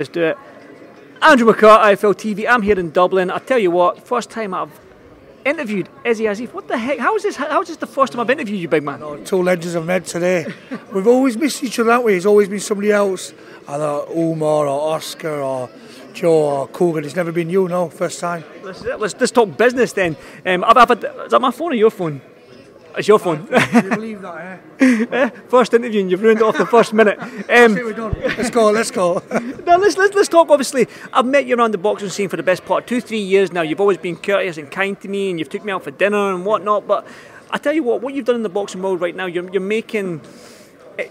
Let's do it. Andrew McCart, IFL TV. I'm here in Dublin. I tell you what, first time I've interviewed Izzy Asif. What the heck? How is this? How is this the first time I've interviewed you, big man? No, two legends I've met today. We've always missed each other, haven't we? It's always been somebody else, either Omar or Oscar or Joe or Kugan. It's never been you, no, first time. Let's, let's, let's talk business then. Um, I've, I've had, is that my phone or your phone? It's your phone. You believe that, eh? First interview and you've ruined it off the first minute. Um, Say we're done. Let's go, let's go. now let's, let's let's talk. Obviously, I've met you around the boxing scene for the best part two, three years now. You've always been courteous and kind to me, and you've took me out for dinner and whatnot. But I tell you what, what you've done in the boxing world right now, you're, you're making.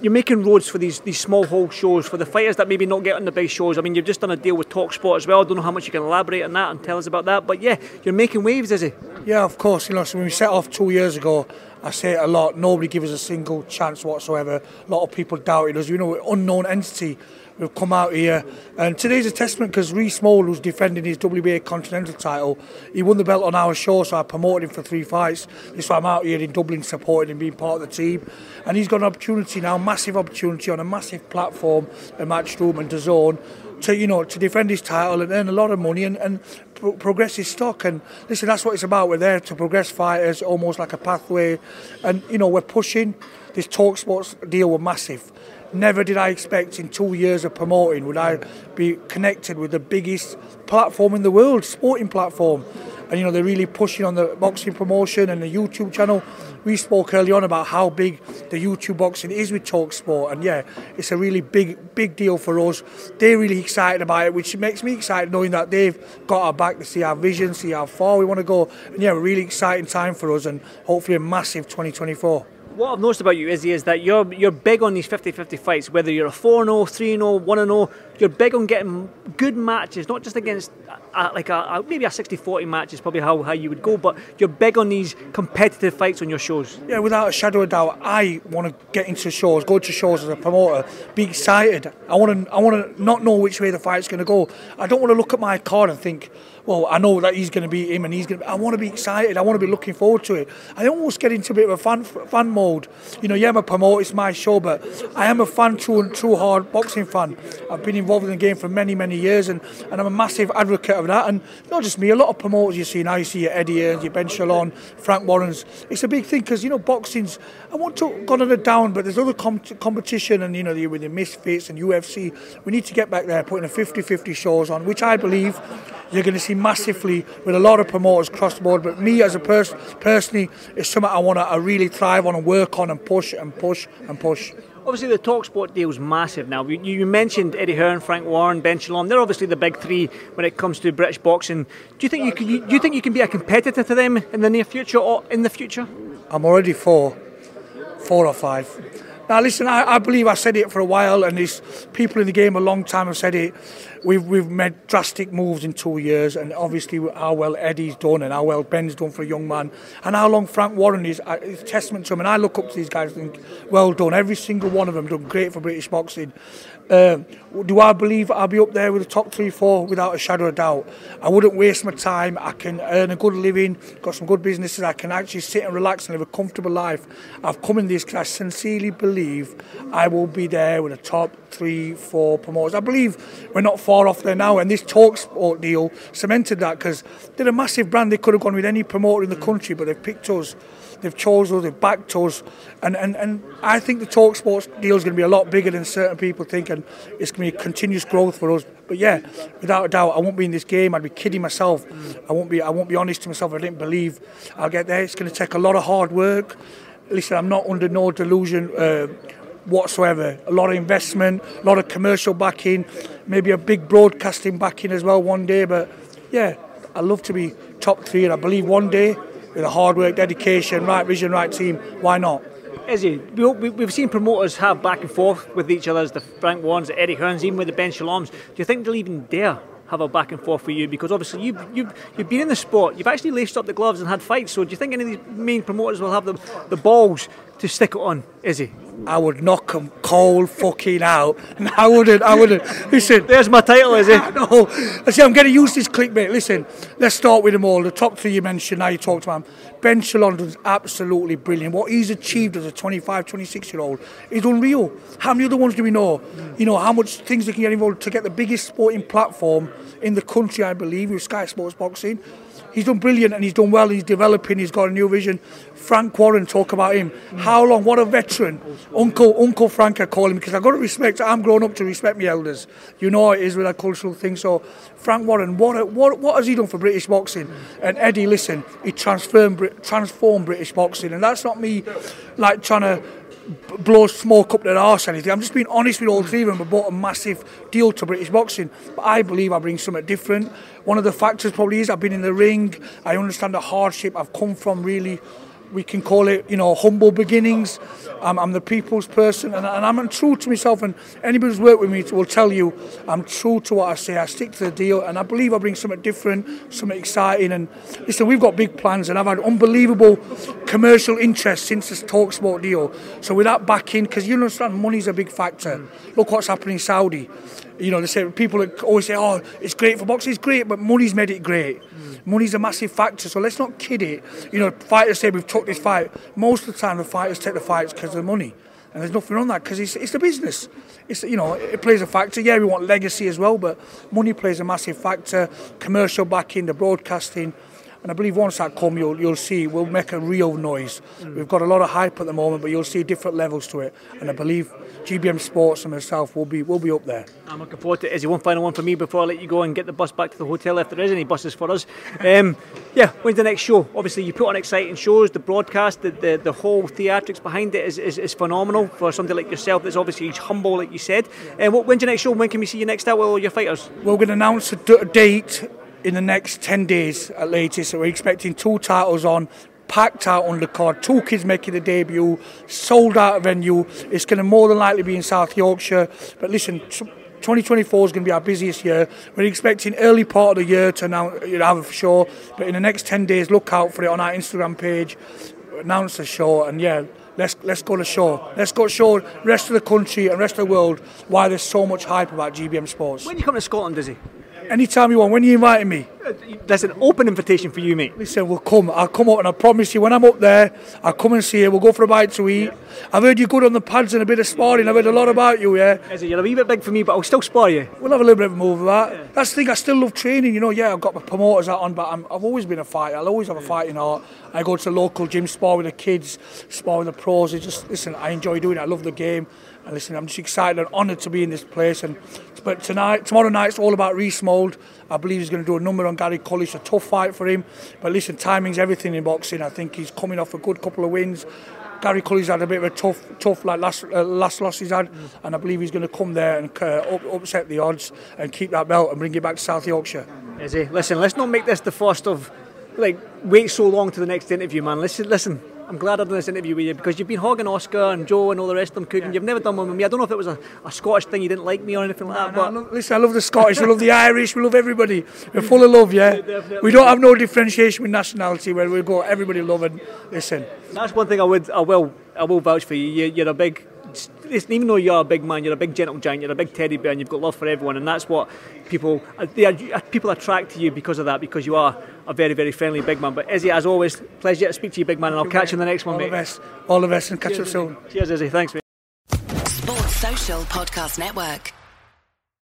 You're making roads for these these small hole shows for the fighters that maybe not get on the big shows. I mean, you've just done a deal with Talksport as well. I don't know how much you can elaborate on that and tell us about that. But yeah, you're making waves, is it? Yeah, of course. You know, so when we set off two years ago, I say it a lot. Nobody gave us a single chance whatsoever. A lot of people doubted us. You know, unknown entity. We've come out here, and today's a testament because Reece Mould, who's defending his WBA Continental title, he won the belt on our show, so I promoted him for three fights. That's why I'm out here in Dublin supporting him, being part of the team. And he's got an opportunity now, massive opportunity on a massive platform, a match Matchroom and DAZN, to you know to defend his title and earn a lot of money and, and pro- progress his stock. And listen, that's what it's about. We're there to progress fighters, almost like a pathway. And you know we're pushing. This Talk Sports deal were massive. Never did I expect in two years of promoting would I be connected with the biggest platform in the world, sporting platform. And you know they're really pushing on the boxing promotion and the YouTube channel. We spoke early on about how big the YouTube boxing is with Talksport, and yeah, it's a really big, big deal for us. They're really excited about it, which makes me excited knowing that they've got our back to see our vision, see how far we want to go. And yeah, a really exciting time for us, and hopefully a massive 2024. What I've noticed about you, Izzy, is that you're you're big on these 50-50 fights, whether you're a 4-0, 3-0, 1-0, you're big on getting good matches, not just against a, like a, a, maybe a 60-40 match is probably how, how you would go, but you're big on these competitive fights on your shows. Yeah, without a shadow of doubt, I want to get into shows, go to shows as a promoter, be excited. I want to, I want to not know which way the fight's going to go. I don't want to look at my card and think, well, I know that he's going to beat him and he's going to. I want to be excited. I want to be looking forward to it. I almost get into a bit of a fan fan mode. You know, yeah, I'm a promoter, it's my show, but I am a fan, true and true hard boxing fan. I've been involved in the game for many, many years, and, and I'm a massive advocate of that. And not just me, a lot of promoters you see now. You see your Eddie Hearns, your Ben Shalom, Frank Warrens. It's a big thing because you know boxing's. I want to go on the down, but there's other com- competition, and you know, with the Misfits and UFC. We need to get back there, putting a 50-50 shows on, which I believe you're going to see massively with a lot of promoters across the board. But me as a person, personally, it's something I want to I really thrive on and work on and push and push and push. Obviously, the Talksport deal's massive now. You, you mentioned Eddie Hearn, Frank Warren, Ben Shalom. They're obviously the big three when it comes to British boxing. Do you think you can? You, do you think you can be a competitor to them in the near future or in the future? I'm already four, four or five. Now, listen, I, I believe I said it for a while, and these people in the game a long time have said it. We've we've made drastic moves in two years, and obviously how well Eddie's done and how well Ben's done for a young man, and how long Frank Warren is. uh, It's a testament to him, and I look up to these guys and think, well done. Every single one of them done great for British boxing. Um, do I believe I'll be up there with the top three, four without a shadow of doubt? I wouldn't waste my time. I can earn a good living, got some good businesses. I can actually sit and relax and live a comfortable life. I've come in this because I sincerely believe I will be there with the top three, four promoters. I believe we're not far off there now, and this Talksport deal cemented that because they're a massive brand. They could have gone with any promoter in the country, but they've picked us. They've chosen us, they've backed us, and, and, and I think the Talksport deal is going to be a lot bigger than certain people think, and it's going to be continuous growth for us. But yeah, without a doubt, I won't be in this game. I'd be kidding myself. I won't be. I won't be honest to myself. I didn't believe I'll get there. It's going to take a lot of hard work. Listen, I'm not under no delusion. Uh, whatsoever. A lot of investment, a lot of commercial backing, maybe a big broadcasting backing as well one day. But yeah, I'd love to be top three, and I believe one day with a hard work, dedication, right vision, right team, why not? Izzy, we, we've seen promoters have back and forth with each other, as the Frank Warrens, the Eddie Hearns, even with the Ben Shalom's. Do you think they'll even dare have a back and forth for you? Because obviously you've, you've, you've been in the sport, you've actually laced up the gloves and had fights. So do you think any of these main promoters will have the, the balls to stick it on, Izzy? I would knock him cold fucking out. And I wouldn't, I wouldn't. Listen. There's my title, is it? no. I see, I'm going to use this clickbait. Listen, let's start with them all. The top three you mentioned, now you talked about them. Ben Shalom's absolutely brilliant. What he's achieved as a 25, 26 year old is unreal. How many other ones do we know? You know, how much things they can get involved to get the biggest sporting platform in the country, I believe, with Sky Sports Boxing he's done brilliant and he's done well. He's developing. He's got a new vision. Frank Warren, talk about him. How long? What a veteran. Uncle Uncle Frank, I call him because I've got to respect. I'm grown up to respect my elders. You know it is with a cultural thing. So Frank Warren, what a, what what has he done for British boxing? And Eddie, listen, he transformed transformed British boxing, and that's not me like trying to blow smoke up their arse anything. I'm just being honest with all three of them. I bought a massive deal to British boxing, but I believe I bring something different. One of the factors probably is I've been in the ring. I understand the hardship I've come from. Really, we can call it, you know, humble beginnings. I'm, I'm the people's person, and, and, I'm true to myself. And anybody who's worked with me will tell you I'm true to what I say. I stick to the deal, and I believe I bring something different, something exciting. And listen, we've got big plans, and I've had unbelievable commercial interest since this Talksport deal. So with that backing, because you understand, money's a big factor. Look what's happening in Saudi. You know, they say people always say, "Oh, it's great for boxing. It's great, but money's made it great." Money's a massive factor, so let's not kid it. You know, fighters say we've took this fight. Most of the time, the fighters take the fights because of the money, and there's nothing wrong that because it's it's the business. It's you know, it plays a factor. Yeah, we want legacy as well, but money plays a massive factor. Commercial backing, the broadcasting. And I believe once that comes, you'll you'll see we'll make a real noise. Mm. We've got a lot of hype at the moment, but you'll see different levels to it. And I believe GBM Sports and myself will be will be up there. I'm looking forward to it. Is there one final one for me before I let you go and get the bus back to the hotel if there is any buses for us? Um, yeah, when's the next show? Obviously, you put on exciting shows. The broadcast, the the, the whole theatrics behind it is, is, is phenomenal for somebody like yourself. That's obviously humble, like you said. And um, when's your next show? When can we see you next out with all your fighters? Well, we're going to announce a d- date in the next 10 days at latest. So we're expecting two titles on, packed out on the card, two kids making a debut, sold out venue. It's going to more than likely be in South Yorkshire. But listen, 2024 is going to be our busiest year. We're expecting early part of the year to now you know, have a show, but in the next 10 days, look out for it on our Instagram page. Announce the show, and yeah, let's let's go to show. Let's go show rest of the country and rest of the world why there's so much hype about GBM Sports. When you come to Scotland, Dizzy? Anytime you want. When are you inviting me? That's an open invitation for you, mate. Listen, we'll come. I'll come up and I promise you, when I'm up there, I'll come and see you. We'll go for a bite to eat. I've heard you're good on the pads and a bit of sparring. I've heard a lot about you, yeah? Is it? You're a wee bit big for me, but I'll still spar you. We'll have a little bit of a move of that. Yeah. That's the thing, I still love training. You know, yeah, I've got my promoters out on, but i have always been a fighter. I'll always have a fighting heart. I go to the local gym, spar with the kids, spar with the pros. It's just, listen, I enjoy doing it. I love the game. And listen, I'm just excited and honoured to be in this place. And but tonight, tomorrow night's all about Reece Mould. I believe he's going to do a number on Gary Cully. It's a tough fight for him. But listen, timing's everything in boxing. I think he's coming off a good couple of wins. Gary Cully's had a bit of a tough, tough like last uh, last loss he's had, and I believe he's going to come there and uh, up, upset the odds and keep that belt and bring it back to South Yorkshire. Izzy? Listen, let's not make this the first of like wait so long to the next interview, man. Listen, listen. I'm glad I've done this interview with you because you've been hogging Oscar and Joe and all the rest of them Kugan. Yeah. You've never done one with me. I don't know if it was a, a Scottish thing you didn't like me or anything like no, that. No, but listen, I love the Scottish, we love the Irish, we love everybody. We're full of love, yeah. yeah we don't have no differentiation with nationality where we go everybody love and listen. That's one thing I would, I will, I will vouch for you. You're a big listen, even though you're a big man, you're a big gentle giant, you're a big teddy bear, and you've got love for everyone, and that's what people uh, they are, uh, people attract to you because of that, because you are a very, very friendly big man. But Izzy, as always, pleasure to speak to you, big man, and I'll catch you in the next one, All mate. the best, all the best, and catch Cheers, up soon. Cheers, Izzy. Thanks, mate. Sports Social Podcast Network.